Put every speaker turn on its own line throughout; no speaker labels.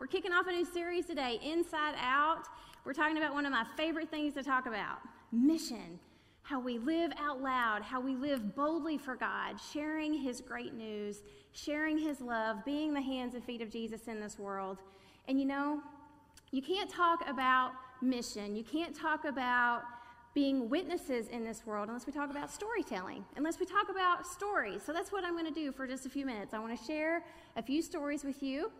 We're kicking off a new series today, Inside Out. We're talking about one of my favorite things to talk about mission. How we live out loud, how we live boldly for God, sharing His great news, sharing His love, being the hands and feet of Jesus in this world. And you know, you can't talk about mission, you can't talk about being witnesses in this world unless we talk about storytelling, unless we talk about stories. So that's what I'm going to do for just a few minutes. I want to share a few stories with you.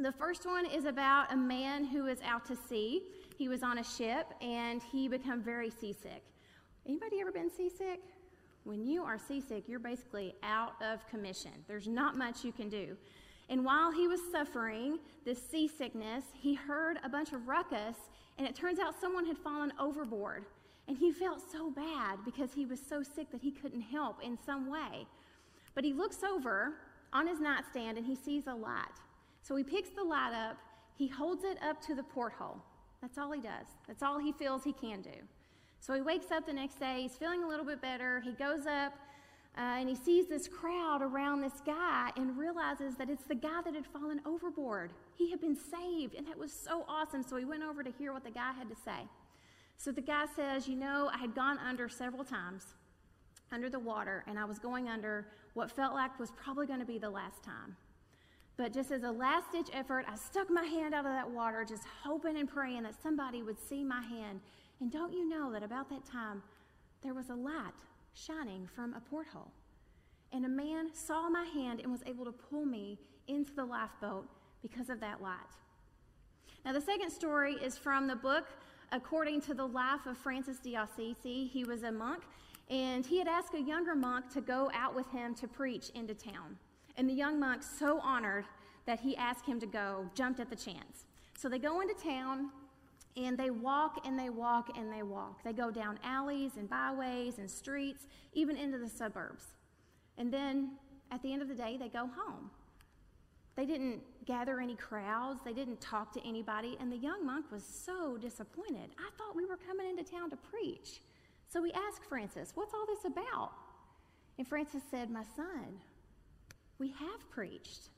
The first one is about a man who was out to sea. He was on a ship and he became very seasick. Anybody ever been seasick? When you are seasick, you're basically out of commission. There's not much you can do. And while he was suffering this seasickness, he heard a bunch of ruckus, and it turns out someone had fallen overboard. And he felt so bad because he was so sick that he couldn't help in some way. But he looks over on his nightstand and he sees a light. So he picks the light up, he holds it up to the porthole. That's all he does. That's all he feels he can do. So he wakes up the next day, he's feeling a little bit better. He goes up uh, and he sees this crowd around this guy and realizes that it's the guy that had fallen overboard. He had been saved, and that was so awesome. So he went over to hear what the guy had to say. So the guy says, You know, I had gone under several times, under the water, and I was going under what felt like was probably going to be the last time. But just as a last ditch effort, I stuck my hand out of that water, just hoping and praying that somebody would see my hand. And don't you know that about that time, there was a light shining from a porthole? And a man saw my hand and was able to pull me into the lifeboat because of that light. Now, the second story is from the book according to the life of Francis d'Assisi, he was a monk, and he had asked a younger monk to go out with him to preach into town. And the young monk, so honored that he asked him to go, jumped at the chance. So they go into town, and they walk and they walk and they walk. They go down alleys and byways and streets, even into the suburbs. And then at the end of the day, they go home. They didn't gather any crowds, they didn't talk to anybody, and the young monk was so disappointed. I thought we were coming into town to preach. So we asked Francis, What's all this about? And Francis said, My son, we have preached.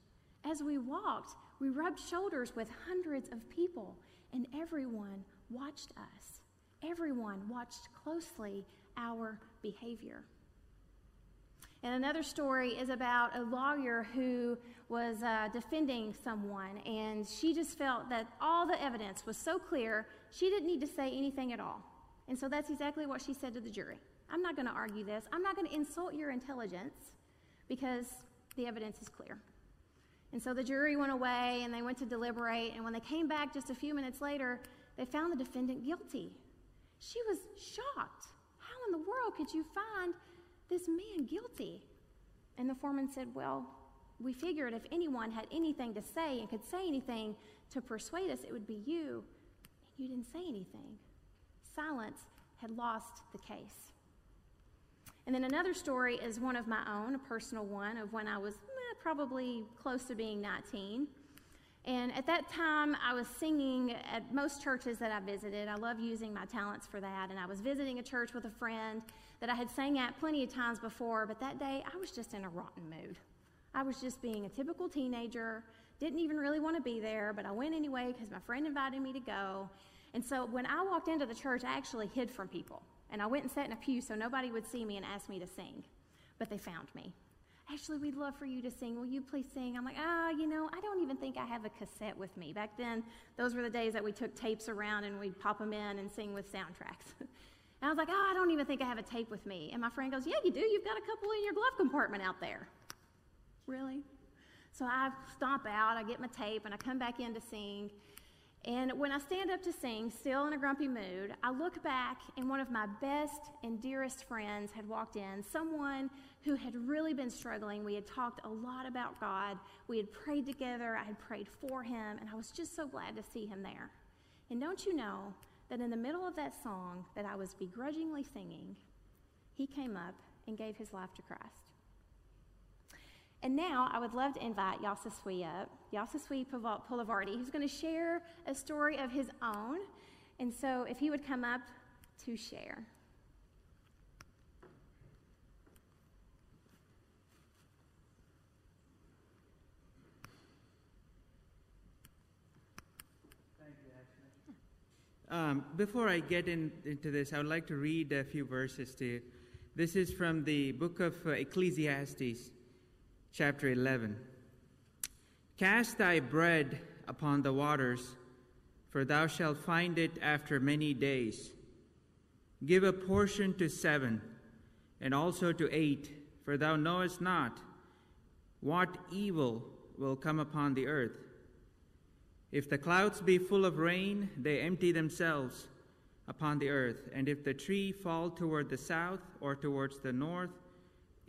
As we walked, we rubbed shoulders with hundreds of people, and everyone watched us. Everyone watched closely our behavior. And another story is about a lawyer who was uh, defending someone, and she just felt that all the evidence was so clear, she didn't need to say anything at all. And so that's exactly what she said to the jury. I'm not going to argue this. I'm not going to insult your intelligence because the evidence is clear. And so the jury went away and they went to deliberate. And when they came back just a few minutes later, they found the defendant guilty. She was shocked. How in the world could you find this man guilty? And the foreman said, Well, we figured if anyone had anything to say and could say anything to persuade us, it would be you. And you didn't say anything. Silence had lost the case. And then another story is one of my own, a personal one, of when I was eh, probably close to being 19. And at that time, I was singing at most churches that I visited. I love using my talents for that. And I was visiting a church with a friend that I had sang at plenty of times before, but that day I was just in a rotten mood. I was just being a typical teenager, didn't even really want to be there, but I went anyway because my friend invited me to go. And so when I walked into the church, I actually hid from people. And I went and sat in a pew so nobody would see me and ask me to sing. But they found me. Actually, we'd love for you to sing. Will you please sing? I'm like, ah, oh, you know, I don't even think I have a cassette with me. Back then, those were the days that we took tapes around and we'd pop them in and sing with soundtracks. and I was like, oh, I don't even think I have a tape with me. And my friend goes, yeah, you do. You've got a couple in your glove compartment out there. Really? So I stomp out, I get my tape, and I come back in to sing. And when I stand up to sing, still in a grumpy mood, I look back and one of my best and dearest friends had walked in, someone who had really been struggling. We had talked a lot about God. We had prayed together. I had prayed for him, and I was just so glad to see him there. And don't you know that in the middle of that song that I was begrudgingly singing, he came up and gave his life to Christ. And now I would love to invite Yasaswi up, Yasaswi Pulavardi, who's going to share a story of his own. And so if he would come up to share.
Um, before I get in, into this, I would like to read a few verses to you. This is from the book of uh, Ecclesiastes, chapter 11. Cast thy bread upon the waters, for thou shalt find it after many days. Give a portion to seven, and also to eight, for thou knowest not what evil will come upon the earth. If the clouds be full of rain, they empty themselves upon the earth. And if the tree fall toward the south or towards the north,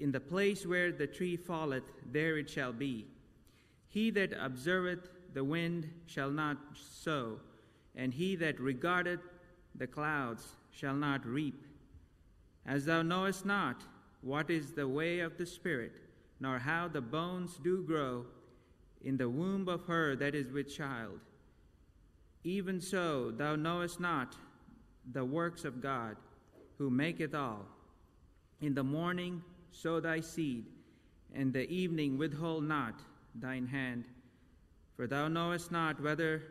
in the place where the tree falleth, there it shall be. He that observeth the wind shall not sow, and he that regardeth the clouds shall not reap. As thou knowest not what is the way of the Spirit, nor how the bones do grow in the womb of her that is with child. Even so, thou knowest not the works of God, who maketh all. In the morning sow thy seed, and the evening withhold not thine hand. For thou knowest not whether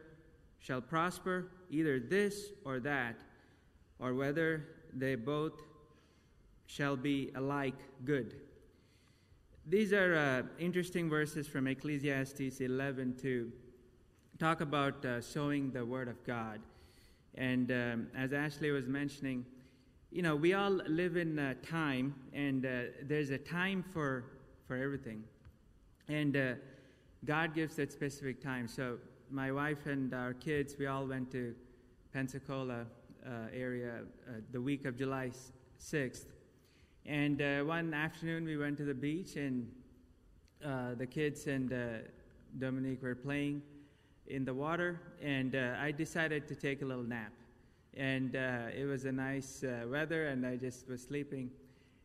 shall prosper either this or that, or whether they both shall be alike good. These are uh, interesting verses from Ecclesiastes 11 to talk about uh, sowing the Word of God. And um, as Ashley was mentioning, you know, we all live in uh, time, and uh, there's a time for, for everything. And uh, God gives that specific time. So my wife and our kids, we all went to Pensacola uh, area the week of July 6th and uh, one afternoon, we went to the beach, and uh, the kids and uh, Dominique were playing in the water, and uh, I decided to take a little nap. And uh, it was a nice uh, weather, and I just was sleeping.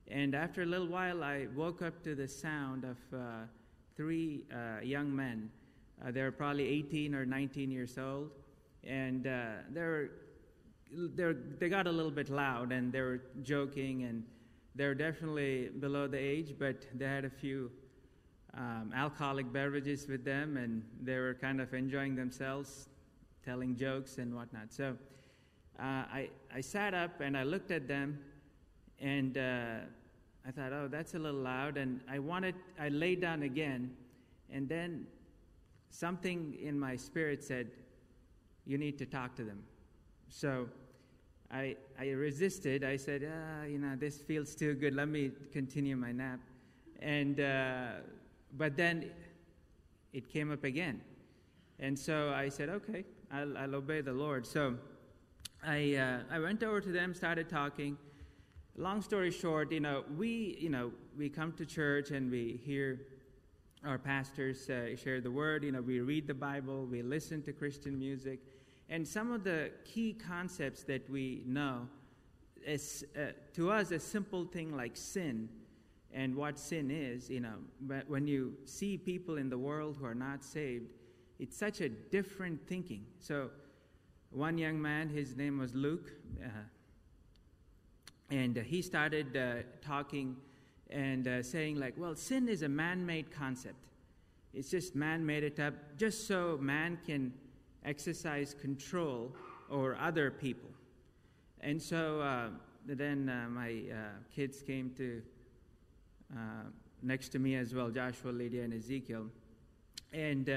And after a little while, I woke up to the sound of three young men. they were probably 18 or 19 years old, and they were they got a little bit loud, and they were joking and they're definitely below the age, but they had a few um, alcoholic beverages with them, and they were kind of enjoying themselves, telling jokes and whatnot. So uh, I, I sat up and I looked at them, and uh, I thought, oh, that's a little loud. And I wanted, I laid down again, and then something in my spirit said, you need to talk to them. So I, I resisted. I said, ah, you know, this feels too good. Let me continue my nap. And, uh, but then it came up again. And so I said, okay, I'll, I'll obey the Lord. So I, uh, I went over to them, started talking. Long story short, you know, we, you know, we come to church and we hear our pastors uh, share the word. You know, we read the Bible, we listen to Christian music. And some of the key concepts that we know is, uh, to us, a simple thing like sin and what sin is, you know, but when you see people in the world who are not saved, it's such a different thinking. So, one young man, his name was Luke, uh, and he started uh, talking and uh, saying, like, well, sin is a man made concept. It's just man made it up just so man can exercise control over other people. And so uh, then uh, my uh, kids came to next to me as well, Joshua, Lydia, and Ezekiel. And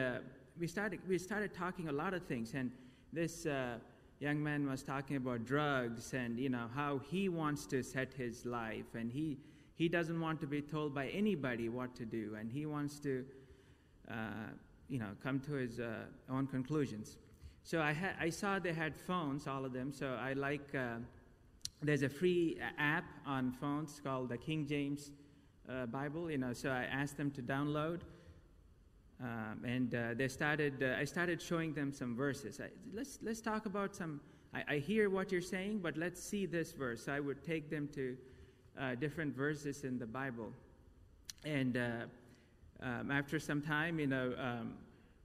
we, started, we started talking a lot of things. And this uh, young man was talking about drugs and, you know, how he wants to set his life. And he, he doesn't want to be told by anybody what to do. And he wants to you know, come to his uh, own conclusions. So I, ha- I saw they had phones, all of them. So I like, uh, there's a free app on phones called the King James uh, Bible, you know. So I asked them to download. Um, and uh, they started, uh, I started showing them some verses. I, let's, let's talk about some, I, I, hear what you're saying, but let's see this verse. So I would take them to uh, different verses in the Bible. And um, after some time, you know, um,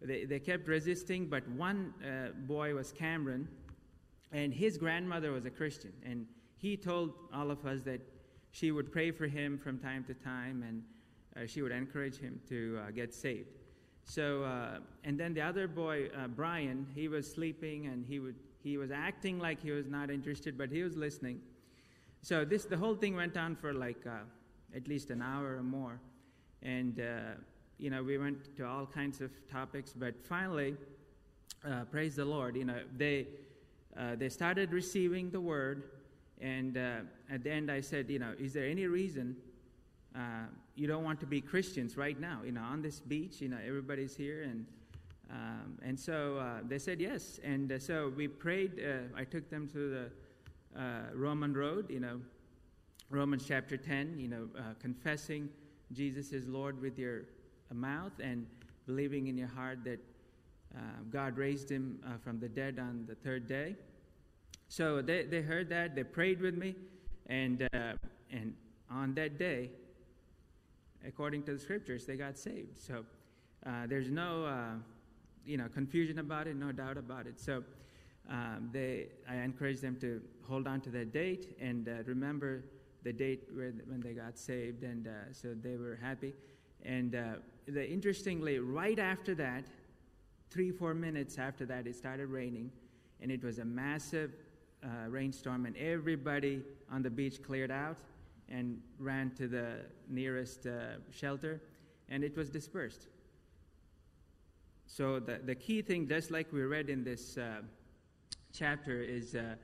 they, they kept resisting, but one uh, boy was Cameron, and his grandmother was a Christian. And he told all of us that she would pray for him from time to time, and uh, she would encourage him to uh, get saved. So, uh, and then the other boy, uh, Brian, he was sleeping and he, would, he was acting like he was not interested, but he was listening. So this, the whole thing went on for like uh, at least an hour or more. And, uh, you know, we went to all kinds of topics, but finally, uh, praise the Lord, you know, they, uh, they started receiving the word. And at the end, I said, you know, is there any reason you don't want to be Christians right now, you know, on this beach, you know, everybody's here. And, um, and so uh, they said yes. And uh, so we prayed. Uh, I took them to the uh, Roman road, you know, Romans chapter 10, you know, confessing Jesus is Lord with your mouth and believing in your heart that God raised him from the dead on the third day. So they, they heard that, they prayed with me, and, and on that day, according to the scriptures, they got saved. So uh, there's no, uh, you know, confusion about it, no doubt about it. So um, they, I encourage them to hold on to that date and uh, remember the date where, when they got saved, and uh, so they were happy. And uh, the, interestingly, right after that, three, four minutes after that, it started raining, and it was a massive uh, rainstorm, and everybody on the beach cleared out and ran to the nearest uh, shelter, and it was dispersed. So, the, the key thing, just like we read in this uh, chapter, is uh,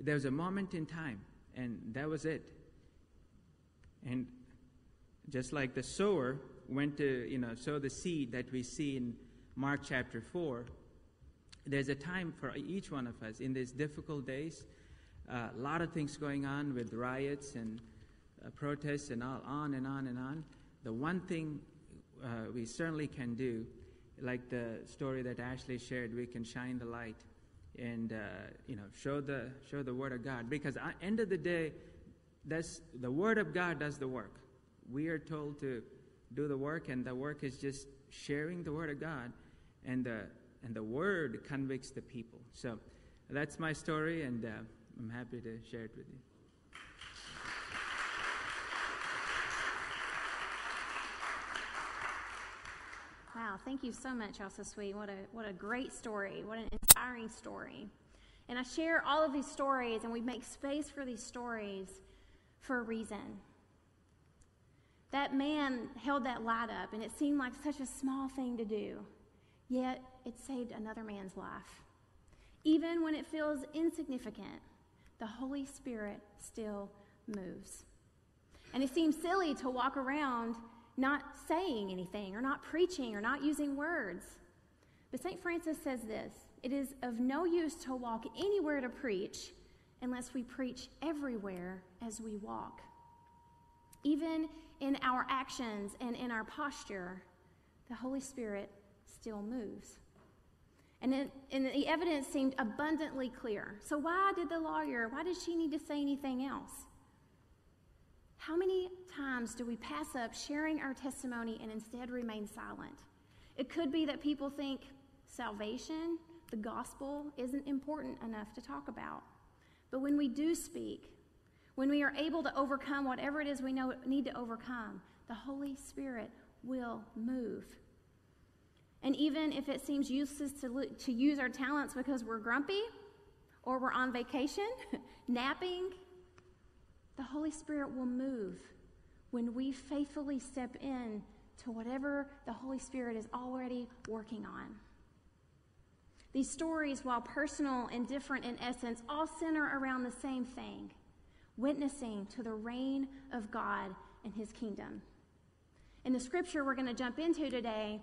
there was a moment in time, and that was it. And just like the sower went to, you know, sow the seed that we see in Mark chapter 4, there's a time for each one of us in these difficult days. Uh, a lot of things going on with riots and uh, protests and all, on and on and on. The one thing uh, we certainly can do, like the story that Ashley shared, we can shine the light and uh, you know show the show the word of God. Because at end of the day, that's the word of God does the work. We are told to do the work, and the work is just sharing the word of God, and the and the word convicts the people. So that's my story, and uh, I'm happy to share it with you.
Wow, thank you so much, Yasaswi. What a what a great story. What an inspiring story. And I share all of these stories and we make space for these stories for a reason. That man held that light up and it seemed like such a small thing to do. Yet it saved another man's life. Even when it feels insignificant, the Holy Spirit still moves. And it seems silly to walk around not saying anything or not preaching or not using words. But St. Francis says this it is of no use to walk anywhere to preach unless we preach everywhere as we walk. Even in our actions and in our posture, the Holy Spirit still moves. And, and the evidence seemed abundantly clear. So, why did the lawyer, why did she need to say anything else? How many times do we pass up sharing our testimony and instead remain silent? It could be that people think salvation, the gospel, isn't important enough to talk about. But when we do speak, when we are able to overcome whatever it is we know need to overcome, the Holy Spirit will move. And even if it seems useless to, to use our talents because we're grumpy or we're on vacation, napping, the Holy Spirit will move when we faithfully step in to whatever the Holy Spirit is already working on. These stories, while personal and different in essence, all center around the same thing witnessing to the reign of God and his kingdom. And the scripture we're going to jump into today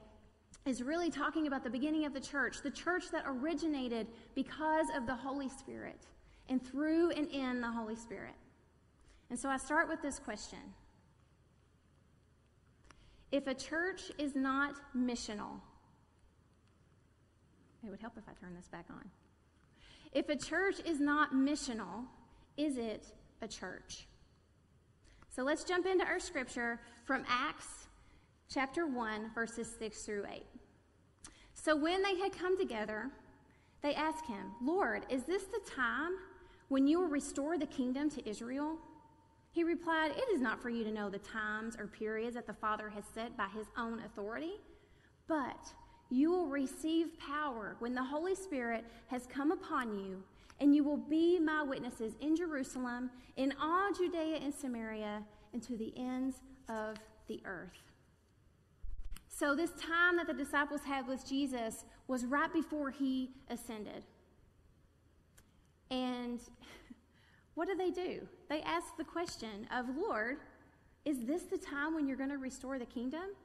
is really talking about the beginning of the church, the church that originated because of the Holy Spirit and through and in the Holy Spirit. And so I start with this question If a church is not missional, it would help if I turn this back on. If a church is not missional, is it a church? So let's jump into our scripture from Acts chapter 1, verses 6 through 8. So when they had come together, they asked him, Lord, is this the time when you will restore the kingdom to Israel? He replied, It is not for you to know the times or periods that the Father has set by his own authority, But you will receive power when the Holy Spirit has come upon you, and you will be my witnesses in Jerusalem, in all Judea and Samaria, and to the ends of the earth. So, this time that the disciples had with Jesus was right before he ascended. And what do they do? They ask the question of, Lord, is this the time when you're going to restore the kingdom?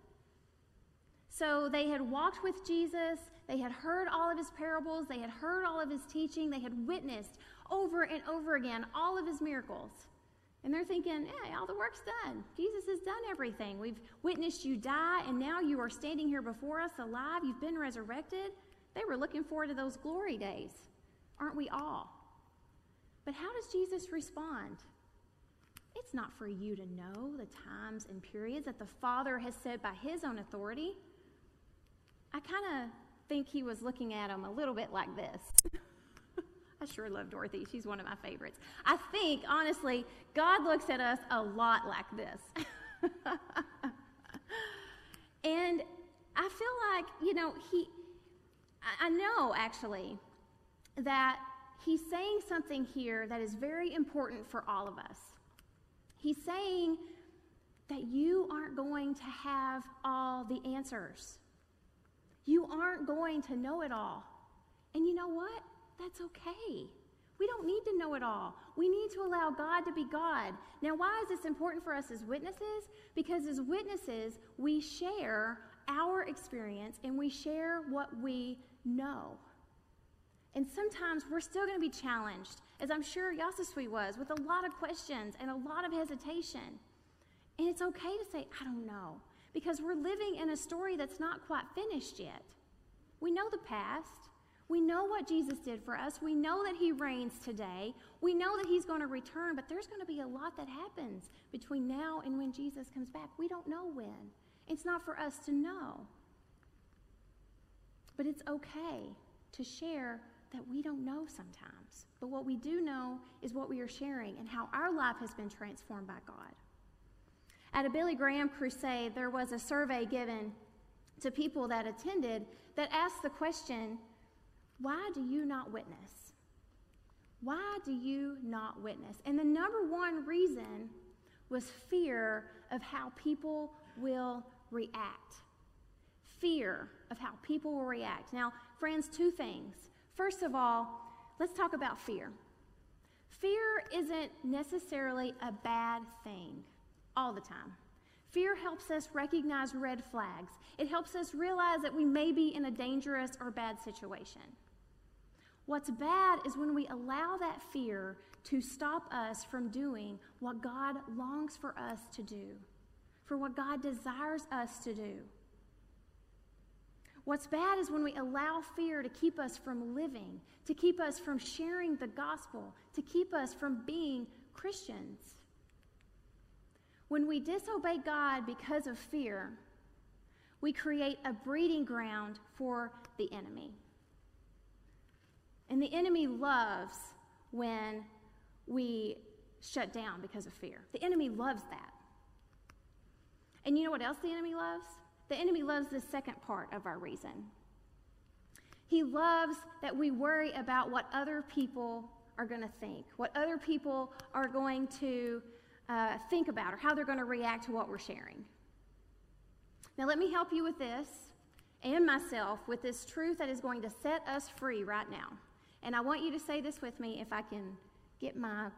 So they had walked with Jesus, they had heard all of his parables, they had heard all of his teaching, they had witnessed over and over again all of his miracles. And they're thinking, hey, all the work's done. Jesus has done everything. We've witnessed you die, and now you are standing here before us alive. You've been resurrected. They were looking forward to those glory days. Aren't we all? But how does Jesus respond? It's not for you to know the times and periods that the Father has said by his own authority. I kind of think he was looking at him a little bit like this. I sure love Dorothy. She's one of my favorites. I think, honestly, God looks at us a lot like this. and I feel like, you know, he, I know actually that he's saying something here that is very important for all of us. He's saying that you aren't going to have all the answers. You aren't going to know it all. And you know what? That's okay. We don't need to know it all. We need to allow God to be God. Now, why is this important for us as witnesses? Because as witnesses, we share our experience and we share what we know. And sometimes we're still going to be challenged, as I'm sure Yasaswi was, with a lot of questions and a lot of hesitation. And it's okay to say, I don't know because we're living in a story that's not quite finished yet. We know the past. We know what Jesus did for us. We know that he reigns today. We know that he's going to return, but there's going to be a lot that happens between now and when Jesus comes back. We don't know when. It's not for us to know. But it's okay to share that we don't know sometimes. But what we do know is what we are sharing and how our life has been transformed by God. At a Billy Graham crusade, there was a survey given to people that attended that asked the question why do you not witness? Why do you not witness? And the number one reason was fear of how people will react. Fear of how people will react. Now, friends, two things. First of all, let's talk about fear. Fear isn't necessarily a bad thing all the time. Fear helps us recognize red flags. It helps us realize that we may be in a dangerous or bad situation. What's bad is when we allow that fear to stop us from doing what God longs for us to do, for what God desires us to do. What's bad is when we allow fear to keep us from living, to keep us from sharing the gospel, to keep us from being Christians. When we disobey God because of fear, we create a breeding ground for the enemy. And the enemy loves when we shut down because of fear. The enemy loves that. And you know what else the enemy loves? The enemy loves the second part of our reason. He loves that we worry about what other people are going to think, what other people are going to uh, think about or how they're going to react to what we're sharing. Now, let me help you with this and myself with this truth that is going to set us free right now. And I want you to say this with me if I can get my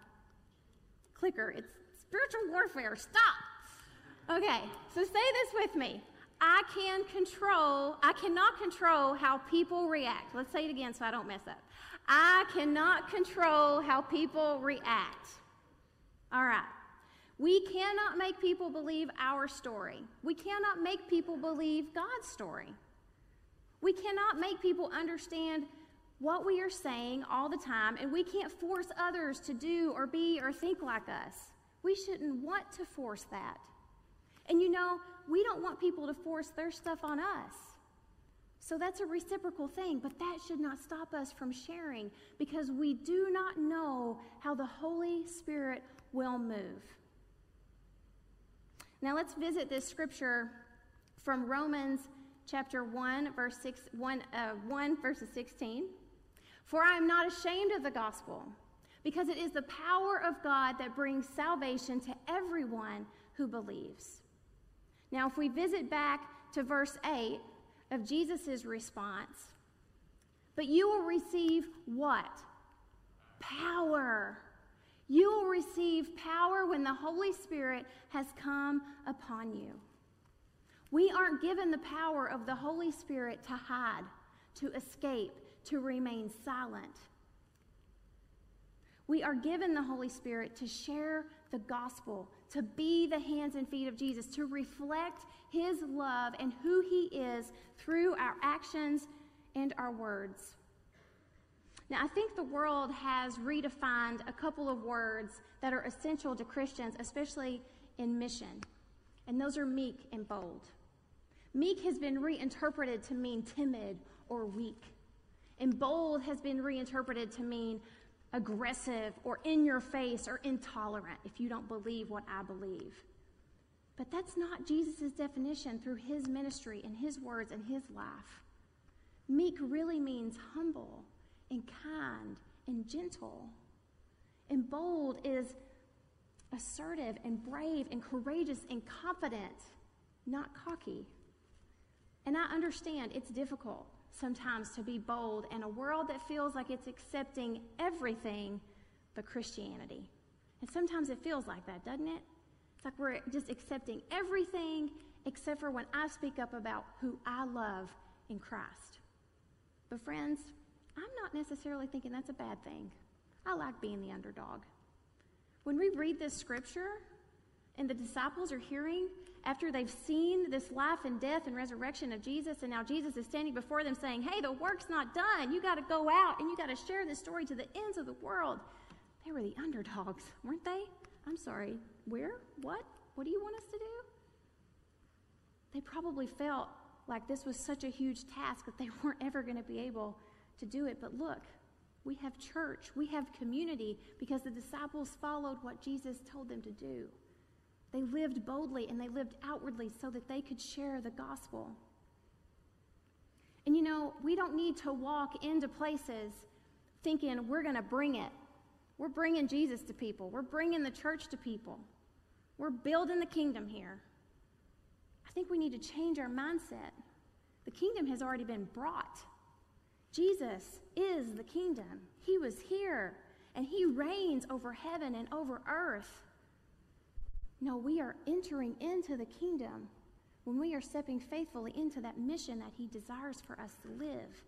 clicker. It's spiritual warfare. Stop. Okay, so say this with me. I can control, I cannot control how people react. Let's say it again so I don't mess up. I cannot control how people react. All right. We cannot make people believe our story. We cannot make people believe God's story. We cannot make people understand what we are saying all the time, and we can't force others to do or be or think like us. We shouldn't want to force that. And you know, we don't want people to force their stuff on us. So that's a reciprocal thing, but that should not stop us from sharing because we do not know how the Holy Spirit will move. Now let's visit this scripture from Romans chapter 1, verse 6, 1, uh, 1 verses 16. For I am not ashamed of the gospel, because it is the power of God that brings salvation to everyone who believes. Now, if we visit back to verse 8 of Jesus' response, but you will receive what? Power. You will receive power when the Holy Spirit has come upon you. We aren't given the power of the Holy Spirit to hide, to escape, to remain silent. We are given the Holy Spirit to share the gospel, to be the hands and feet of Jesus, to reflect his love and who he is through our actions and our words. Now, I think the world has redefined a couple of words that are essential to Christians, especially in mission, and those are meek and bold. Meek has been reinterpreted to mean timid or weak, and bold has been reinterpreted to mean aggressive or in your face or intolerant if you don't believe what I believe. But that's not Jesus' definition through his ministry and his words and his life. Meek really means humble and kind and gentle. And bold is assertive and brave and courageous and confident, not cocky. And I understand it's difficult sometimes to be bold in a world that feels like it's accepting everything but Christianity. And sometimes it feels like that, doesn't it? It's like we're just accepting everything except for when I speak up about who I love in Christ. But, friends, I'm not necessarily thinking that's a bad thing. I like being the underdog. When we read this scripture and the disciples are hearing after they've seen this life and death and resurrection of Jesus, and now Jesus is standing before them saying, Hey, the work's not done. You got to go out and you got to share this story to the ends of the world. They were the underdogs, weren't they? I'm sorry. Where? What? What do you want us to do? They probably felt like this was such a huge task that they weren't ever going to be able to do it. But look, we have church, we have community because the disciples followed what Jesus told them to do. They lived boldly and they lived outwardly so that they could share the gospel. And you know, we don't need to walk into places thinking we're going to bring it. We're bringing Jesus to people, we're bringing the church to people, we're building the kingdom here. I think we need to change our mindset. The kingdom has already been brought. Jesus is the kingdom. He was here and he reigns over heaven and over earth. No, we are entering into the kingdom when we are stepping faithfully into that mission that he desires for us to live.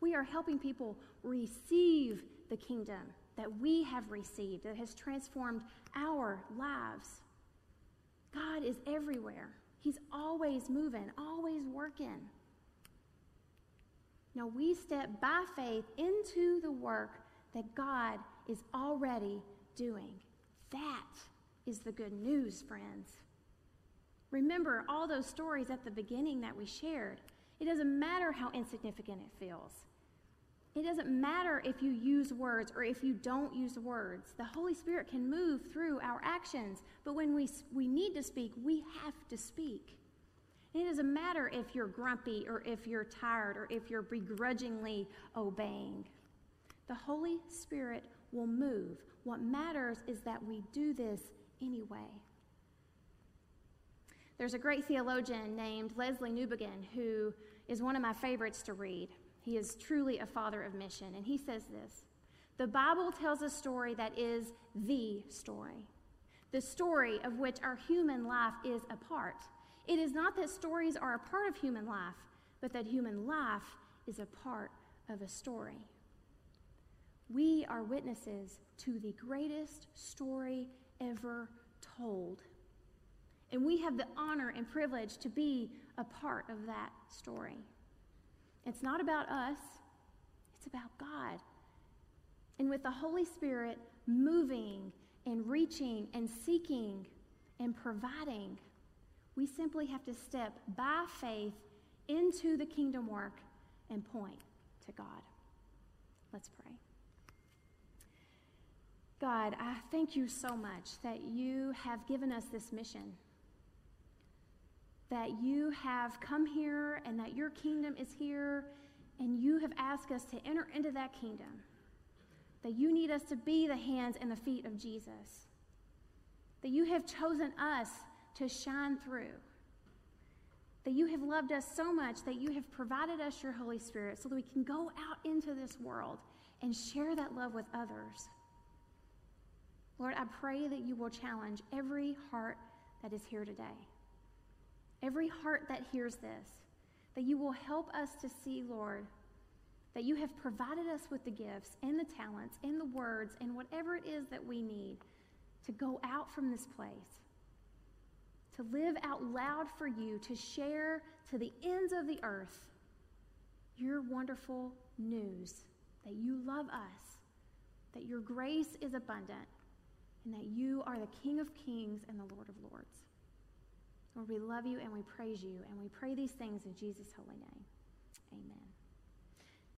We are helping people receive the kingdom that we have received that has transformed our lives. God is everywhere. He's always moving, always working. Now we step by faith into the work that God is already doing. That is the good news, friends. Remember all those stories at the beginning that we shared. It doesn't matter how insignificant it feels. It doesn't matter if you use words or if you don't use words. The Holy Spirit can move through our actions, but when we, we need to speak, we have to speak. And it doesn't matter if you're grumpy or if you're tired or if you're begrudgingly obeying. The Holy Spirit will move. What matters is that we do this anyway. There's a great theologian named Lesslie Newbigin who is one of my favorites to read. He is truly a father of mission, and he says this The Bible tells a story that is the story, the story of which our human life is a part. It is not that stories are a part of human life, but that human life is a part of a story. We are witnesses to the greatest story ever told. And we have the honor and privilege to be a part of that story. It's not about us, it's about God. And with the Holy Spirit moving and reaching and seeking and providing, we simply have to step by faith into the kingdom work and point to God. Let's pray. God, I thank you so much that you have given us this mission. that you have come here and that your kingdom is here, and you have asked us to enter into that kingdom. That you need us to be the hands and the feet of Jesus. That you have chosen us to shine through. That you have loved us so much that you have provided us your Holy Spirit so that we can go out into this world and share that love with others. Lord, I pray that you will challenge every heart that is here today, every heart that hears this, that you will help us to see, Lord, that you have provided us with the gifts and the talents and the words and whatever it is that we need to go out from this place, to live out loud for you, to share to the ends of the earth your wonderful news that you love us, that your grace is abundant, and that you are the King of kings and the Lord of lords. Lord, we love you and we praise you, and we pray these things in Jesus' holy name. Amen.